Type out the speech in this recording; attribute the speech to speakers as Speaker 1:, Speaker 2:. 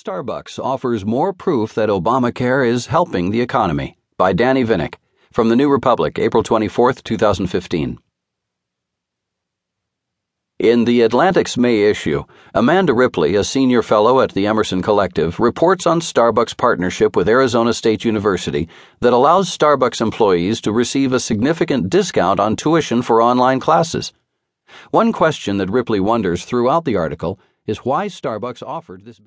Speaker 1: Starbucks offers more proof that Obamacare is helping the economy by Danny Vinik from the New Republic, April 24, 2015. In the Atlantic's May issue, Amanda Ripley, a senior fellow at the Emerson Collective, reports on Starbucks' partnership with Arizona State University that allows Starbucks employees to receive a significant discount on tuition for online classes. One question that Ripley wonders throughout the article is why Starbucks offered this